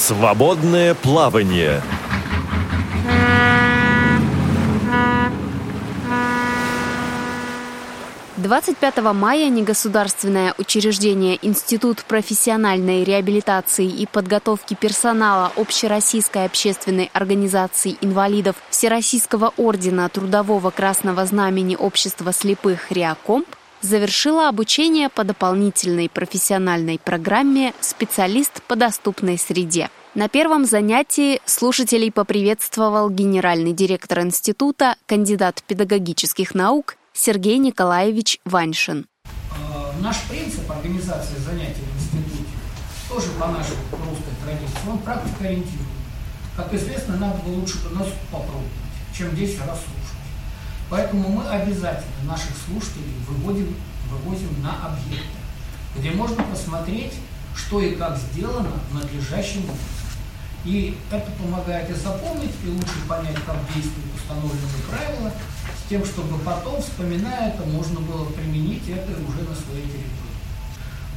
Свободное плавание. Двадцать пятого мая негосударственное учреждение Институт профессиональной реабилитации и подготовки персонала Общероссийской общественной организации инвалидов Всероссийского ордена Трудового Красного Знамени Общества слепых «Реакомп» завершила обучение по дополнительной профессиональной программе «Специалист по доступной среде». На первом занятии слушателей поприветствовал генеральный директор института, кандидат педагогических наук Сергей Николаевич Ваньшин. Э, наш принцип организации занятий в институте тоже по нашей русской традиции, он практика ориентированный. Как известно, надо бы лучше нос попробовать, чем 10 раз слушать. Поэтому мы обязательно наших слушателей выводим, вывозим на объекты, где можно посмотреть, что и как сделано надлежащим образом. И это помогает и запомнить, и лучше понять, как действуют установленные правила, с тем, чтобы потом, вспоминая это, можно было применить это уже на своей территории.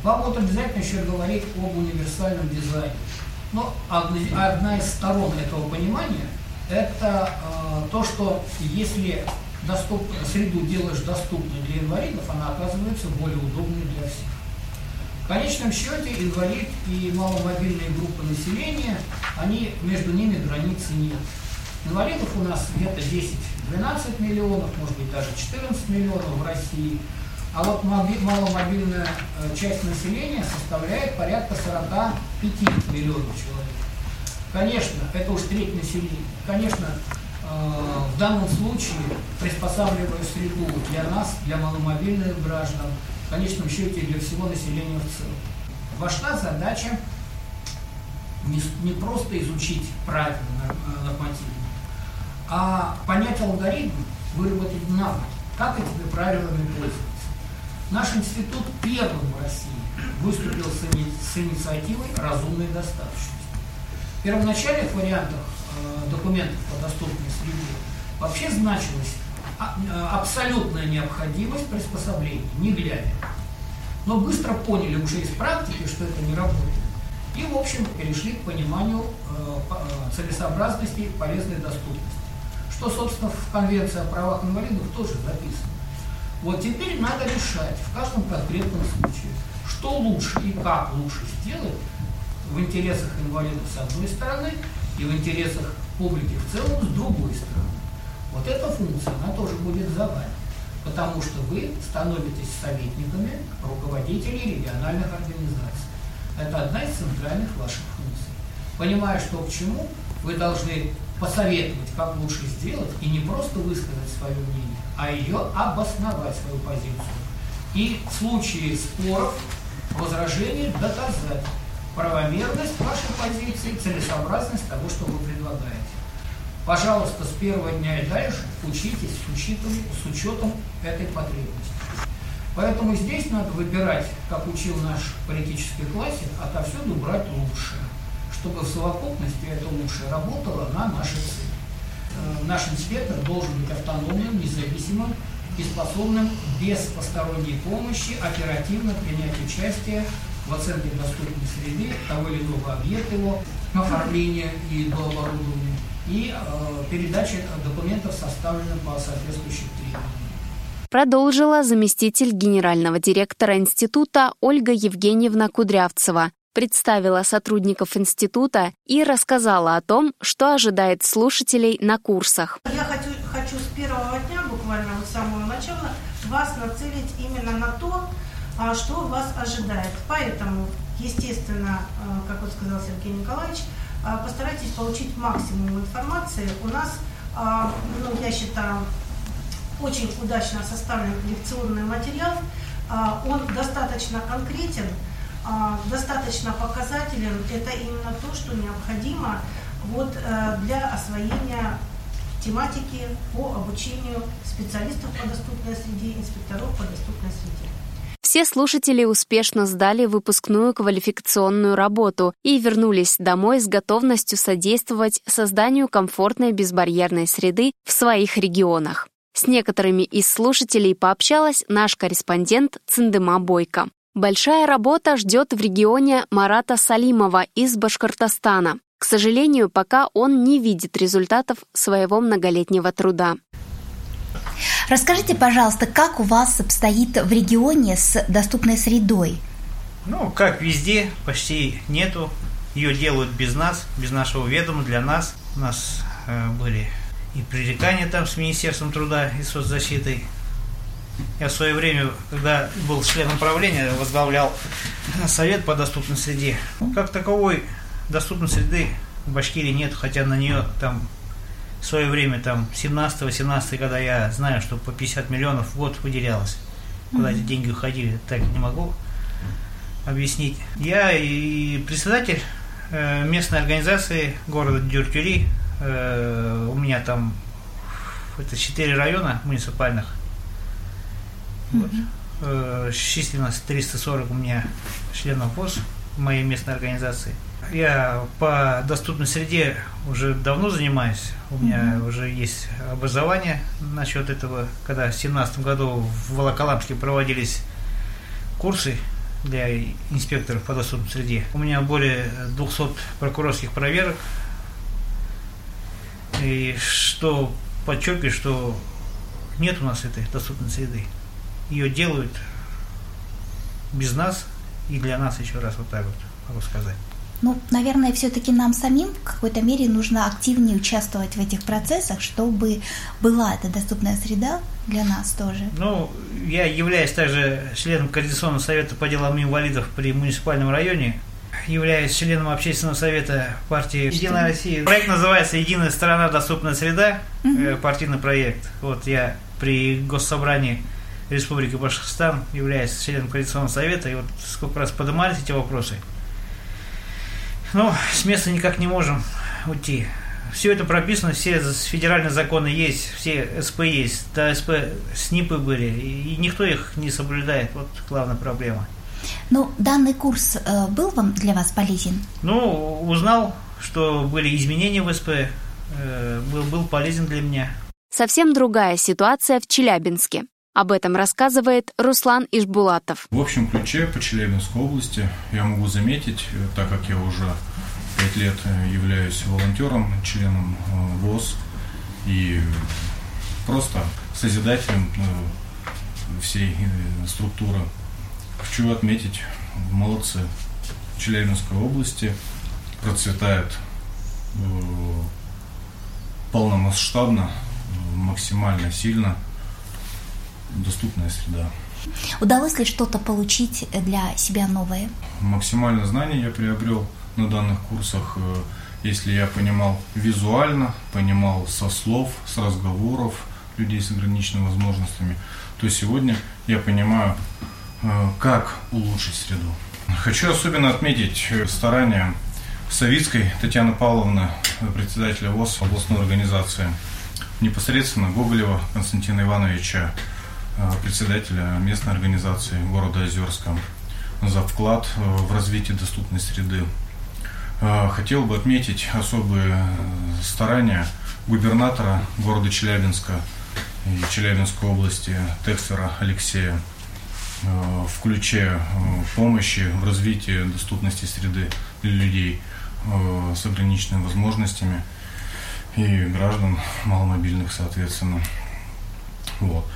Вам вот обязательно еще говорить об универсальном дизайне. Но одна из сторон этого понимания – это э, то, что если доступ, среду делаешь доступной для инвалидов, она оказывается более удобной для всех. В конечном счете инвалид и маломобильные группы населения, они, между ними границы нет. Инвалидов у нас где-то 10-12 миллионов, может быть даже 14 миллионов в России, а вот маломобильная э, часть населения составляет порядка 45 миллионов человек. Конечно, это уж треть населения. Конечно, в данном случае, приспосабливая среду для нас, для маломобильных граждан, в конечном счете для всего населения в целом. Вошла задача не, не просто изучить правила э, нормативно, а понять алгоритм, выработать навык, как этими правилами пользоваться. Наш институт первым в России выступил с инициативой разумной достаточности. В первоначальных вариантах Э, документов по доступной среде вообще значилась а, э, абсолютная необходимость приспособления, не глядя. Но быстро поняли уже из практики, что это не работает. И, в общем, перешли к пониманию э, целесообразности и полезной доступности. Что, собственно, в Конвенции о правах инвалидов тоже записано. Вот теперь надо решать в каждом конкретном случае, что лучше и как лучше сделать в интересах инвалидов с одной стороны и в интересах публики в целом с другой стороны. Вот эта функция, она тоже будет за вами, потому что вы становитесь советниками руководителей региональных организаций. Это одна из центральных ваших функций. Понимая, что к чему, вы должны посоветовать, как лучше сделать, и не просто высказать свое мнение, а ее обосновать, свою позицию. И в случае споров, возражений доказать правомерность вашей позиции, целесообразность того, что вы предлагаете. Пожалуйста, с первого дня и дальше учитесь с, учетом, с учетом этой потребности. Поэтому здесь надо выбирать, как учил наш политический классик, отовсюду брать лучшее, чтобы в совокупности это лучшее работало на наши цели. Э, наш инспектор должен быть автономным, независимым и способным без посторонней помощи оперативно принять участие в оценке доступной среды того или иного объекта его, оформления и дооборудования, и э, передачи документов, составленных по соответствующим требованиям. Продолжила заместитель генерального директора института Ольга Евгеньевна Кудрявцева, представила сотрудников института и рассказала о том, что ожидает слушателей на курсах. Я хочу, хочу с первого дня, буквально вот с самого начала, вас нацелить именно на то, что вас ожидает. Поэтому, естественно, э, как вот сказал Сергей Николаевич, э, постарайтесь получить максимум информации. У нас, э, ну, я считаю, очень удачно составлен лекционный материал. Он достаточно конкретен, достаточно показателен. Это именно то, что необходимо вот для освоения тематики по обучению специалистов по доступной среде, инспекторов по доступной среде. Все слушатели успешно сдали выпускную квалификационную работу и вернулись домой с готовностью содействовать созданию комфортной безбарьерной среды в своих регионах. С некоторыми из слушателей пообщалась наш корреспондент Циндема Бойко. Большая работа ждет в регионе Марата Салимова из Башкортостана. К сожалению, пока он не видит результатов своего многолетнего труда. Расскажите, пожалуйста, как у вас обстоит в регионе с доступной средой? Ну, как везде, почти нету. Ее делают без нас, без нашего ведома, для нас. У нас э, были и пререкания там с Министерством труда и соцзащитой. Я в свое время, когда был членом правления, возглавлял совет по доступной среде. Как таковой доступной среды в Башкирии нет, хотя на нее там в свое время, там, 17-18, когда я знаю, что по 50 миллионов в год выделялось. Куда mm-hmm. эти деньги уходили, так не могу объяснить. Я и председатель э, местной организации города Дюртюри. Э, у меня там это четыре района муниципальных. Вот. Э, численность 340 у меня членов ВОЗ моей местной организации. Я по доступной среде уже давно занимаюсь. У меня mm-hmm. уже есть образование насчет этого. Когда в 2017 году в Волоколамске проводились курсы для инспекторов по доступной среде. У меня более 200 прокурорских проверок. И что подчеркиваю, что нет у нас этой доступной среды. Ее делают без нас и для нас еще раз вот так вот могу сказать. Ну, наверное, все-таки нам самим в какой-то мере нужно активнее участвовать в этих процессах, чтобы была эта доступная среда для нас тоже. Ну, я являюсь также членом Координационного совета по делам инвалидов при муниципальном районе, являюсь членом общественного совета партии «Единая Россия». Проект называется «Единая страна. Доступная среда», угу. партийный проект. Вот я при госсобрании Республики Башкортостан являюсь членом Координационного совета, и вот сколько раз поднимались эти вопросы – ну, с места никак не можем уйти. Все это прописано, все федеральные законы есть, все СП есть, да, СП, СНИПы были, и никто их не соблюдает. Вот главная проблема. Ну, данный курс э, был вам для вас полезен? Ну, узнал, что были изменения в СП, э, был, был полезен для меня. Совсем другая ситуация в Челябинске. Об этом рассказывает Руслан Ишбулатов. В общем ключе по Челябинской области я могу заметить, так как я уже пять лет являюсь волонтером, членом э, ВОЗ и просто созидателем э, всей э, структуры. Хочу отметить, молодцы Челябинской области процветает полномасштабно, максимально сильно – доступная среда. Удалось ли что-то получить для себя новое? Максимально знаний я приобрел на данных курсах, э, если я понимал визуально, понимал со слов, с разговоров людей с ограниченными возможностями, то сегодня я понимаю, э, как улучшить среду. Хочу особенно отметить старания Савицкой Татьяны Павловны, председателя ВОЗ областной организации, непосредственно Гоголева Константина Ивановича, Э, председателя местной организации города Озерска за вклад э, в развитие доступной среды. Э, хотел бы отметить особые старания губернатора города Челябинска и Челябинской области Текстера Алексея в ключе помощи в развитии доступности среды для людей с ограниченными возможностями и граждан маломобильных, соответственно. Вот.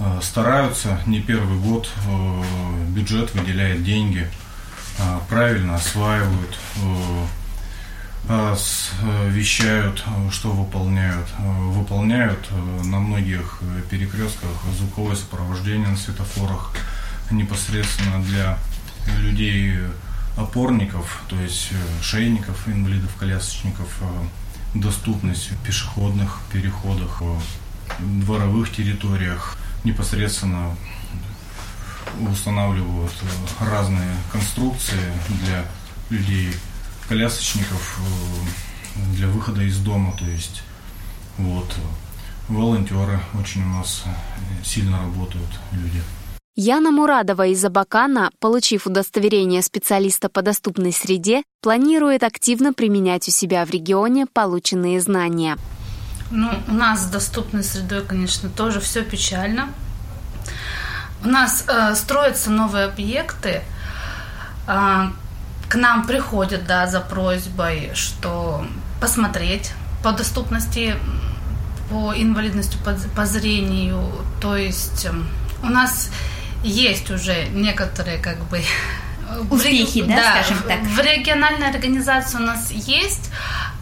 Э, стараются не первый год, э, бюджет выделяет деньги, э, правильно осваивают, вещают, что выполняют. Выполняют на многих перекрестках звуковое сопровождение на светофорах непосредственно для людей опорников, то есть шейников, инвалидов, колясочников, доступность в пешеходных переходах, дворовых территориях непосредственно устанавливают разные конструкции для людей, колясочников, э, для выхода из дома, то есть вот волонтеры очень у нас сильно работают люди. Яна Мурадова из Абакана, получив удостоверение специалиста по доступной среде, планирует активно применять у себя в регионе полученные знания. Ну, у нас с доступной средой, конечно, тоже все печально. У нас э, строятся новые объекты. Э, к нам приходят, да, за просьбой, что посмотреть по доступности, по инвалидности, по, по зрению. То есть эм, у нас есть уже некоторые как бы успехи, да, да, скажем так. В региональной организации у нас есть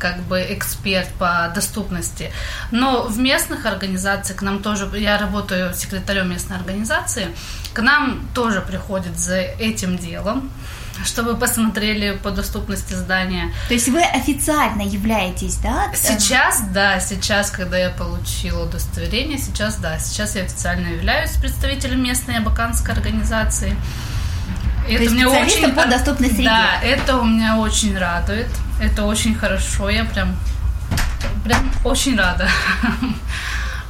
как бы эксперт по доступности. Но в местных организациях к нам тоже, я работаю секретарем местной организации, к нам тоже приходят за этим делом, чтобы посмотрели по доступности здания. То есть вы официально являетесь, да? Сейчас, да, сейчас, когда я получила удостоверение, сейчас, да, сейчас я официально являюсь представителем местной абаканской организации. Это То мне очень по доступной среде. Да, это у меня очень радует. Это очень хорошо. Я прям, прям очень рада.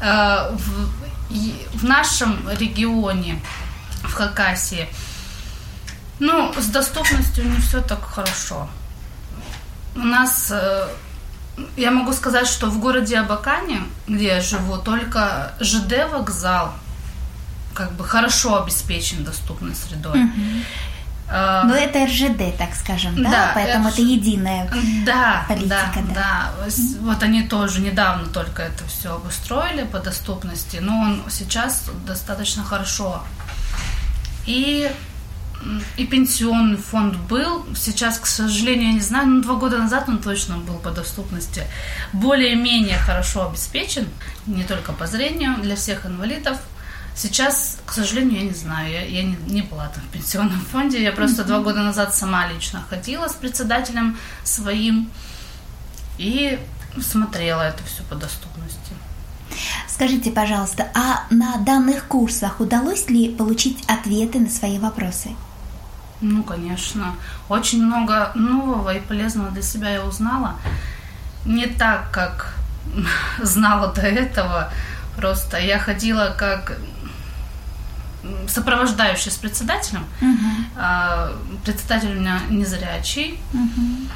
Э, в, нашем регионе, в Хакасии, ну, с доступностью не все так хорошо. У нас, э, я могу сказать, что в городе Абакане, где я живу, только ЖД вокзал как бы хорошо обеспечен доступной средой. Угу. Но ну, это РЖД, так скажем, да? да Поэтому это единая да, политика. Да, да, да. Вот они тоже недавно только это все обустроили по доступности, но он сейчас достаточно хорошо. И и пенсионный фонд был. Сейчас, к сожалению, я не знаю, но два года назад он точно был по доступности. Более-менее хорошо обеспечен, не только по зрению, для всех инвалидов. Сейчас, к сожалению, я не знаю, я, я не, не была там в пенсионном фонде, я просто mm-hmm. два года назад сама лично ходила с председателем своим и смотрела это все по доступности. Скажите, пожалуйста, а на данных курсах удалось ли получить ответы на свои вопросы? Ну, конечно. Очень много нового и полезного для себя я узнала. Не так, как знала до этого. Просто я ходила как сопровождающий с председателем. Uh-huh. Председатель у меня незрячий. Uh-huh.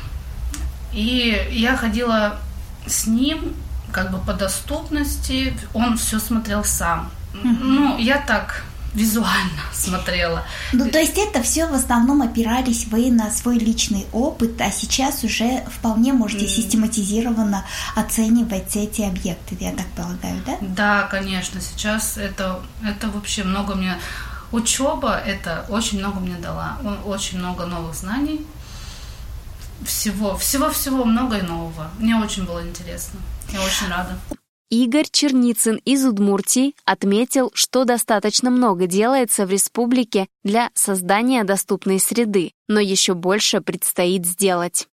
И я ходила с ним как бы по доступности. Он все смотрел сам. Uh-huh. Ну, я так визуально смотрела. Ну, то есть это все в основном опирались вы на свой личный опыт, а сейчас уже вполне можете систематизированно оценивать эти объекты, я так полагаю, да? Да, конечно. Сейчас это, это вообще много мне... Учеба это очень много мне дала. Очень много новых знаний. Всего, всего-всего много и нового. Мне очень было интересно. Я очень рада. Игорь Черницын из Удмуртии отметил, что достаточно много делается в республике для создания доступной среды, но еще больше предстоит сделать.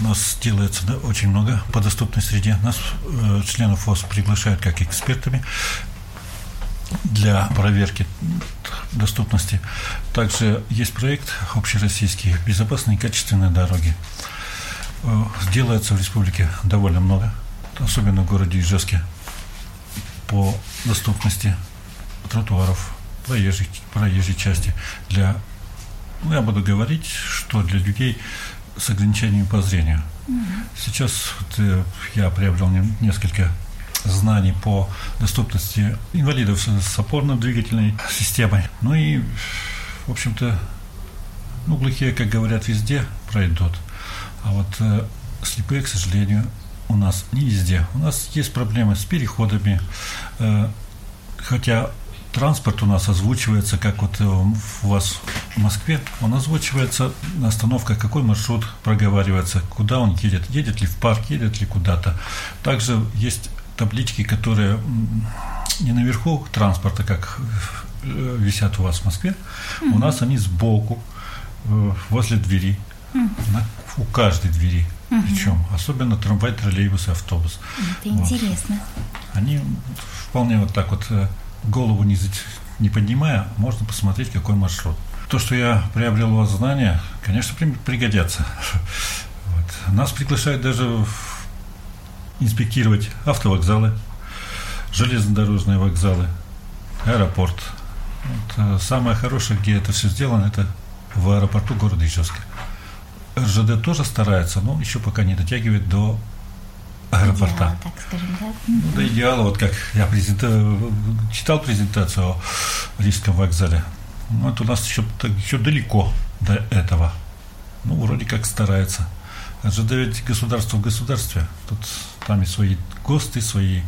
У нас делается да, очень много по доступной среде. Нас, э, членов ВОЗ, приглашают как экспертами для проверки доступности. Также есть проект общероссийский «Безопасные и качественные дороги». Э, делается в республике довольно много особенно в городе Ижевске, по доступности тротуаров, проезжей, проезжей части для, ну, я буду говорить, что для людей с ограничениями по зрению. Mm-hmm. Сейчас вот, э, я приобрел несколько знаний по доступности инвалидов с опорно-двигательной системой. Ну и, в общем-то, ну, глухие, как говорят, везде пройдут. А вот э, слепые, к сожалению, у нас не везде. У нас есть проблемы с переходами, э, хотя транспорт у нас озвучивается, как вот э, у вас в Москве, он озвучивается на остановках, какой маршрут проговаривается, куда он едет, едет ли в парк, едет ли куда-то. Также есть таблички, которые не наверху транспорта, как э, висят у вас в Москве, mm-hmm. у нас они сбоку, возле двери, mm-hmm. у каждой двери. Угу. Причем особенно трамвай, троллейбус и автобус. Это вот. интересно. Они вполне вот так вот э, голову не, не поднимая, можно посмотреть, какой маршрут. То, что я приобрел у вас знания, конечно, пригодятся. Вот. Нас приглашают даже инспектировать автовокзалы, железнодорожные вокзалы, аэропорт. Вот. Э, самое хорошее, где это все сделано, это в аэропорту города Ижевска. РЖД тоже старается, но еще пока не дотягивает до аэропорта. Идеала, так скажем, да? Ну, до идеала, вот как я презента... читал презентацию о Рижском вокзале. Ну, вот у нас еще, еще далеко до этого. Ну, вроде как старается. Же ведь государство в государстве. Тут там и свои ГОСТы, свои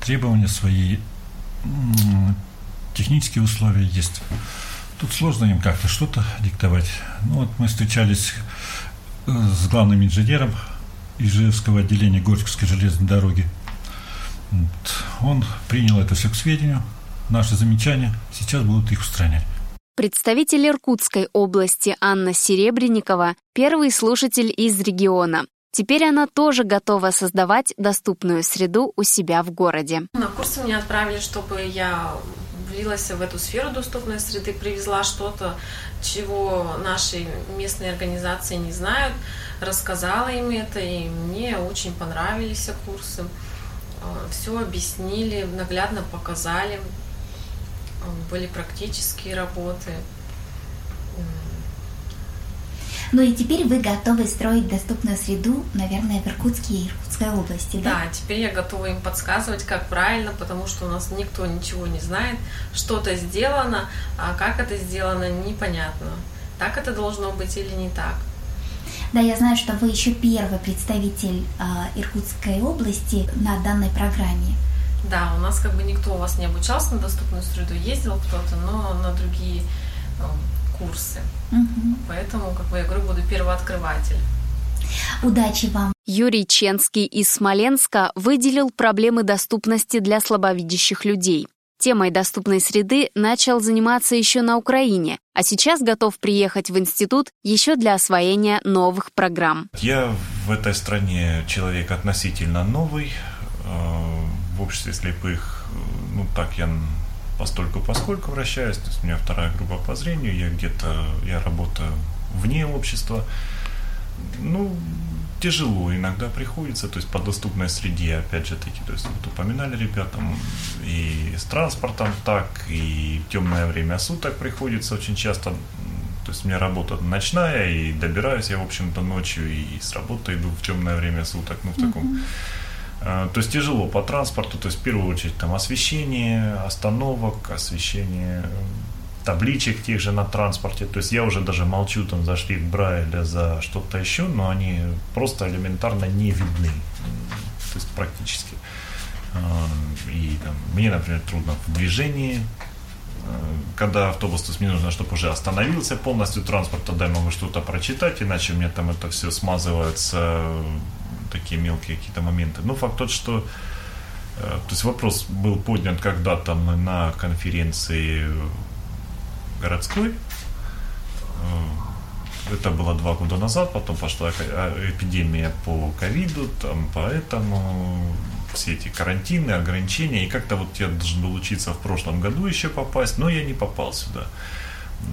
требования, свои технические условия есть. Тут сложно им как-то что-то диктовать. Ну вот мы встречались с главным инженером Ижевского отделения Горьковской железной дороги. Вот. Он принял это все к сведению, наши замечания, сейчас будут их устранять. Представитель Иркутской области Анна Серебренникова – первый слушатель из региона. Теперь она тоже готова создавать доступную среду у себя в городе. На курсы меня отправили, чтобы я влилась в эту сферу доступной среды, привезла что-то, чего наши местные организации не знают, рассказала им это, и мне очень понравились курсы. Э, Все объяснили, наглядно показали. Э, были практические работы. Ну и теперь вы готовы строить доступную среду, наверное, в Иркутске и Иркутской области, да? Да, теперь я готова им подсказывать, как правильно, потому что у нас никто ничего не знает. Что-то сделано, а как это сделано, непонятно. Так это должно быть или не так. Да, я знаю, что вы еще первый представитель э, Иркутской области на данной программе. Да, у нас как бы никто у вас не обучался на доступную среду, ездил кто-то, но на другие э, курсы. Угу. Поэтому, как бы я говорю, буду первооткрыватель. Удачи вам! Юрий Ченский из Смоленска выделил проблемы доступности для слабовидящих людей. Темой доступной среды начал заниматься еще на Украине, а сейчас готов приехать в институт еще для освоения новых программ. Я в этой стране человек относительно новый. Э, в обществе слепых, ну так я постольку поскольку вращаюсь, то есть у меня вторая группа по зрению, я где-то, я работаю вне общества. Ну, тяжело иногда приходится, то есть по доступной среде, опять же таки, то есть вот упоминали ребятам, и с транспортом так, и в темное время суток приходится очень часто, то есть у меня работа ночная, и добираюсь я, в общем-то, ночью, и с работы иду в темное время суток, ну, в таком... Mm-hmm то есть тяжело по транспорту, то есть в первую очередь там освещение остановок, освещение табличек тех же на транспорте. То есть я уже даже молчу там за шрифт Брайля, за что-то еще, но они просто элементарно не видны. То есть практически. И там, мне, например, трудно в движении, когда автобус, то есть мне нужно, чтобы уже остановился полностью транспорт, тогда я могу что-то прочитать, иначе мне там это все смазывается такие мелкие какие-то моменты. Но факт тот, что э, то есть вопрос был поднят когда-то на конференции городской. Э, это было два года назад, потом пошла а, эпидемия по ковиду, там поэтому все эти карантины, ограничения. И как-то вот я должен был учиться в прошлом году еще попасть, но я не попал сюда.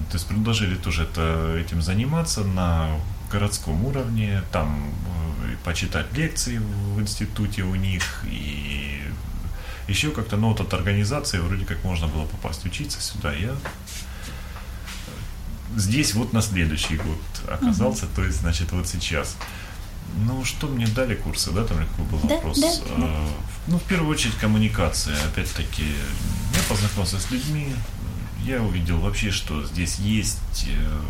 То есть предложили тоже это, этим заниматься на городском уровне, там э, почитать лекции в институте у них и еще как-то, ну вот от организации вроде как можно было попасть учиться сюда. Я здесь вот на следующий год оказался, uh-huh. то есть, значит, вот сейчас. Ну, что мне дали курсы, да, там какой был да, вопрос? Да, а, да. Ну, в первую очередь, коммуникация. Опять-таки, я познакомился с людьми, я увидел вообще, что здесь есть, э,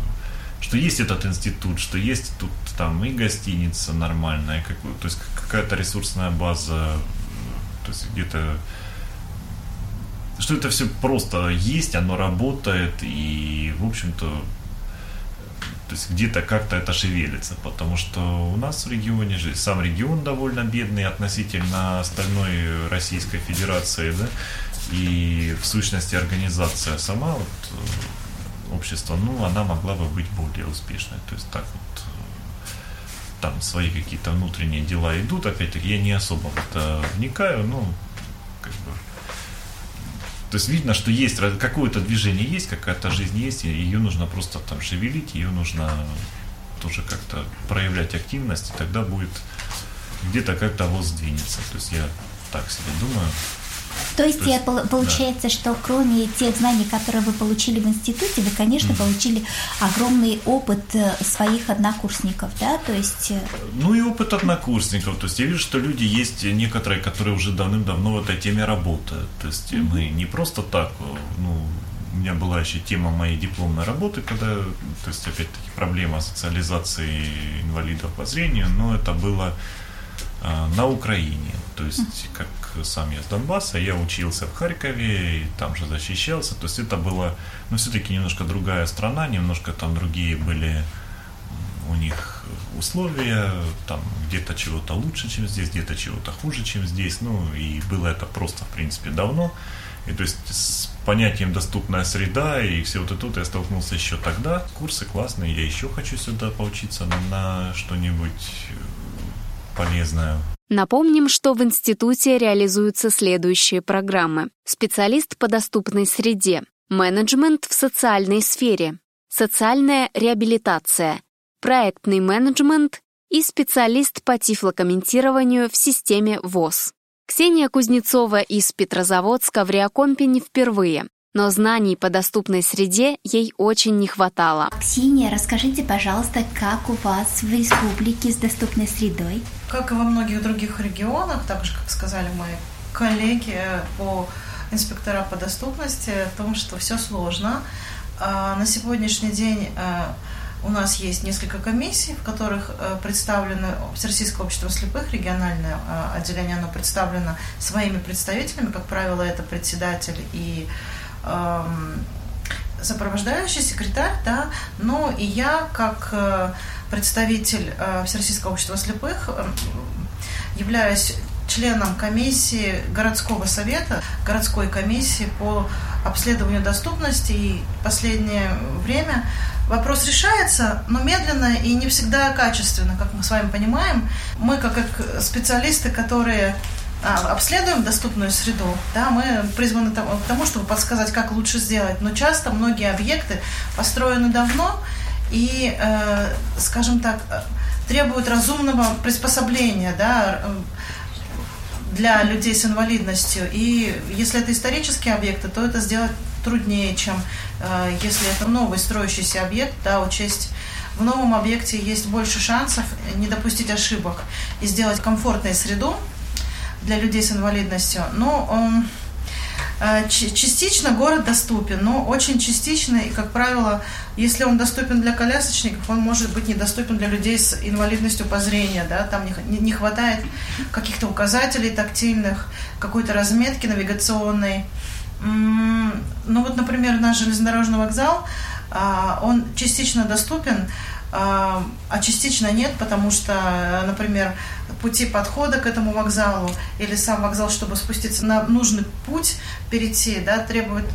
что есть этот институт, что есть тут там и гостиница нормальная, как, то есть какая-то ресурсная база, то есть где-то что это все просто есть, оно работает, и, в общем-то, то есть где-то как-то это шевелится, потому что у нас в регионе же сам регион довольно бедный относительно остальной Российской Федерации, да, и в сущности организация сама, вот, общество, ну, она могла бы быть более успешной, то есть так вот э, там свои какие-то внутренние дела идут, опять-таки я не особо в это вникаю, но как бы то есть видно, что есть какое-то движение есть, какая-то жизнь есть, и ее нужно просто там шевелить, ее нужно тоже как-то проявлять активность, и тогда будет где-то как-то воз сдвинется. То есть я так себе думаю. То есть, То есть получается, да. что кроме тех знаний, которые вы получили в институте, вы, конечно, mm. получили огромный опыт э, своих однокурсников, да? То есть... Э, ну и опыт однокурсников. То есть я вижу, что люди есть некоторые, которые уже давным-давно в этой теме работают. То есть mm. мы не просто так, ну, у меня была еще тема моей дипломной работы, когда, то есть опять-таки проблема социализации инвалидов по зрению, но это было э, на Украине. То есть, как сам я с Донбасса, я учился в Харькове и там же защищался. То есть это было, ну, все-таки немножко другая страна, немножко там другие были у них условия, там где-то чего-то лучше, чем здесь, где-то чего-то хуже, чем здесь. Ну, и было это просто, в принципе, давно. И то есть с понятием доступная среда и все вот это я столкнулся еще тогда. Курсы классные, я еще хочу сюда поучиться на что-нибудь полезное. Напомним, что в институте реализуются следующие программы. Специалист по доступной среде, менеджмент в социальной сфере, социальная реабилитация, проектный менеджмент и специалист по тифлокомментированию в системе ВОЗ. Ксения Кузнецова из Петрозаводска в Реакомпе не впервые но знаний по доступной среде ей очень не хватало. Ксения, расскажите, пожалуйста, как у вас в республике с доступной средой? Как и во многих других регионах, так же, как сказали мои коллеги по инспектора по доступности, о том, что все сложно. А, на сегодняшний день а, у нас есть несколько комиссий, в которых а, представлены Всероссийское общество слепых, региональное отделение, оно представлено своими представителями, как правило, это председатель и сопровождающий секретарь, да, но и я как э, представитель э, Всероссийского общества слепых являюсь членом комиссии городского совета, городской комиссии по обследованию доступности. И последнее время вопрос решается, но медленно и не всегда качественно, как мы с вами понимаем. Мы, как специалисты, которые а, обследуем доступную среду, да, мы призваны к тому, чтобы подсказать, как лучше сделать. Но часто многие объекты построены давно и, э, скажем так, требуют разумного приспособления, да, для людей с инвалидностью. И если это исторические объекты, то это сделать труднее, чем э, если это новый строящийся объект, да, учесть в новом объекте есть больше шансов не допустить ошибок и сделать комфортную среду, для людей с инвалидностью. Но он э, частично город доступен, но очень частично, и, как правило, если он доступен для колясочников, он может быть недоступен для людей с инвалидностью по зрению, да, там не, хватает каких-то указателей тактильных, какой-то разметки навигационной. Ну вот, например, наш железнодорожный вокзал, а, он частично доступен, а, а частично нет, потому что, например, пути подхода к этому вокзалу или сам вокзал, чтобы спуститься на нужный путь, перейти, да, требует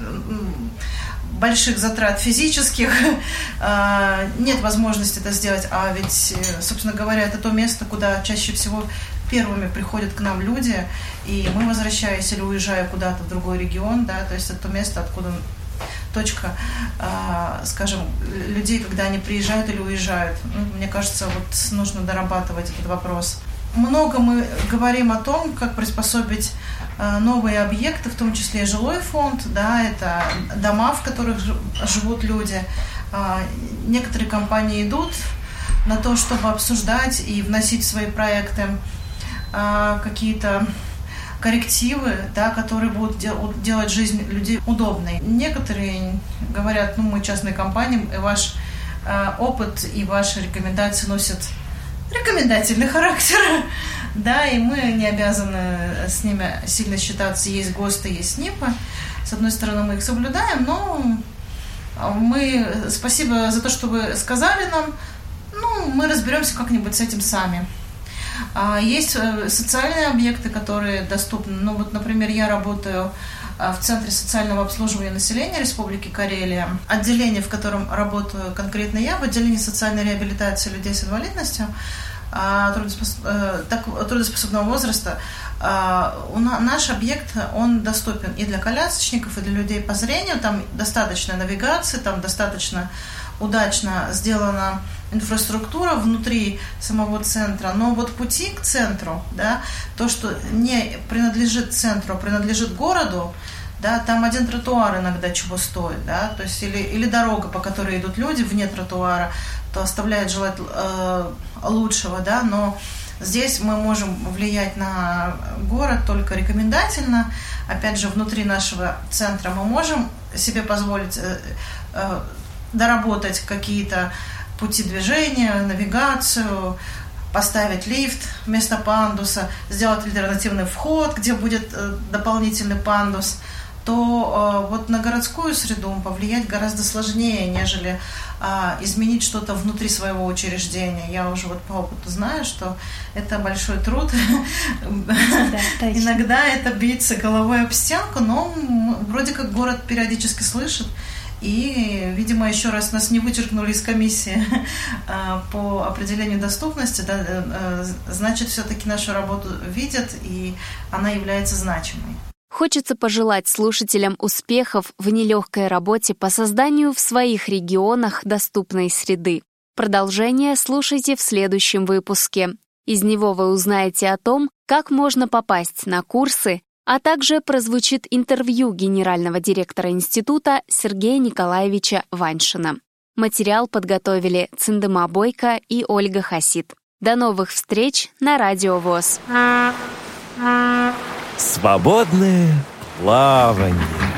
больших затрат физических, а, нет возможности это сделать, а ведь, собственно говоря, это то место, куда чаще всего первыми приходят к нам люди, и мы, возвращаясь или уезжая куда-то в другой регион, да, то есть это то место, откуда точка, а, скажем, людей, когда они приезжают или уезжают. Мне кажется, вот нужно дорабатывать этот вопрос. Много мы говорим о том, как приспособить а, новые объекты, в том числе жилой фонд, да, это дома, в которых живут люди. А, некоторые компании идут на то, чтобы обсуждать и вносить в свои проекты какие-то коррективы, да, которые будут дел- делать жизнь людей удобной. Некоторые говорят, ну, мы частная компания, и ваш э, опыт и ваши рекомендации носят рекомендательный характер, да, и мы не обязаны с ними сильно считаться. Есть ГОСТы, есть СНИПы. С одной стороны, мы их соблюдаем, но мы, спасибо за то, что вы сказали нам, ну, мы разберемся как-нибудь с этим сами. А есть э, социальные объекты, которые доступны. Ну вот, например, я работаю в Центре социального обслуживания населения Республики Карелия. Отделение, в котором работаю конкретно я, в отделении социальной реабилитации людей с инвалидностью, а, э, трудоспособного возраста, наш объект, он доступен и для колясочников, и для людей по зрению. Там достаточно навигации, там достаточно удачно сделана инфраструктура внутри самого центра, но вот пути к центру, да, то, что не принадлежит центру, а принадлежит городу, да, там один тротуар иногда чего стоит, да, то есть или, или дорога, по которой идут люди вне тротуара, то оставляет желать э, лучшего, да, но здесь мы можем влиять на город только рекомендательно. Опять же, внутри нашего центра мы можем себе позволить э, э, доработать какие-то пути движения, навигацию, поставить лифт вместо пандуса, сделать альтернативный вход, где будет э, дополнительный пандус – то э, вот на городскую среду повлиять гораздо сложнее, нежели э, изменить что-то внутри своего учреждения. Я уже вот по опыту знаю, что это большой труд. Да, Иногда это биться головой об стенку, но вроде как город периодически слышит. И, видимо, еще раз нас не вычеркнули из комиссии э, по определению доступности, да, э, значит, все-таки нашу работу видят, и она является значимой. Хочется пожелать слушателям успехов в нелегкой работе по созданию в своих регионах доступной среды. Продолжение слушайте в следующем выпуске. Из него вы узнаете о том, как можно попасть на курсы, а также прозвучит интервью генерального директора института Сергея Николаевича Ваншина. Материал подготовили Циндема Бойко и Ольга Хасид. До новых встреч на Радио ВОЗ. Свободное плавание.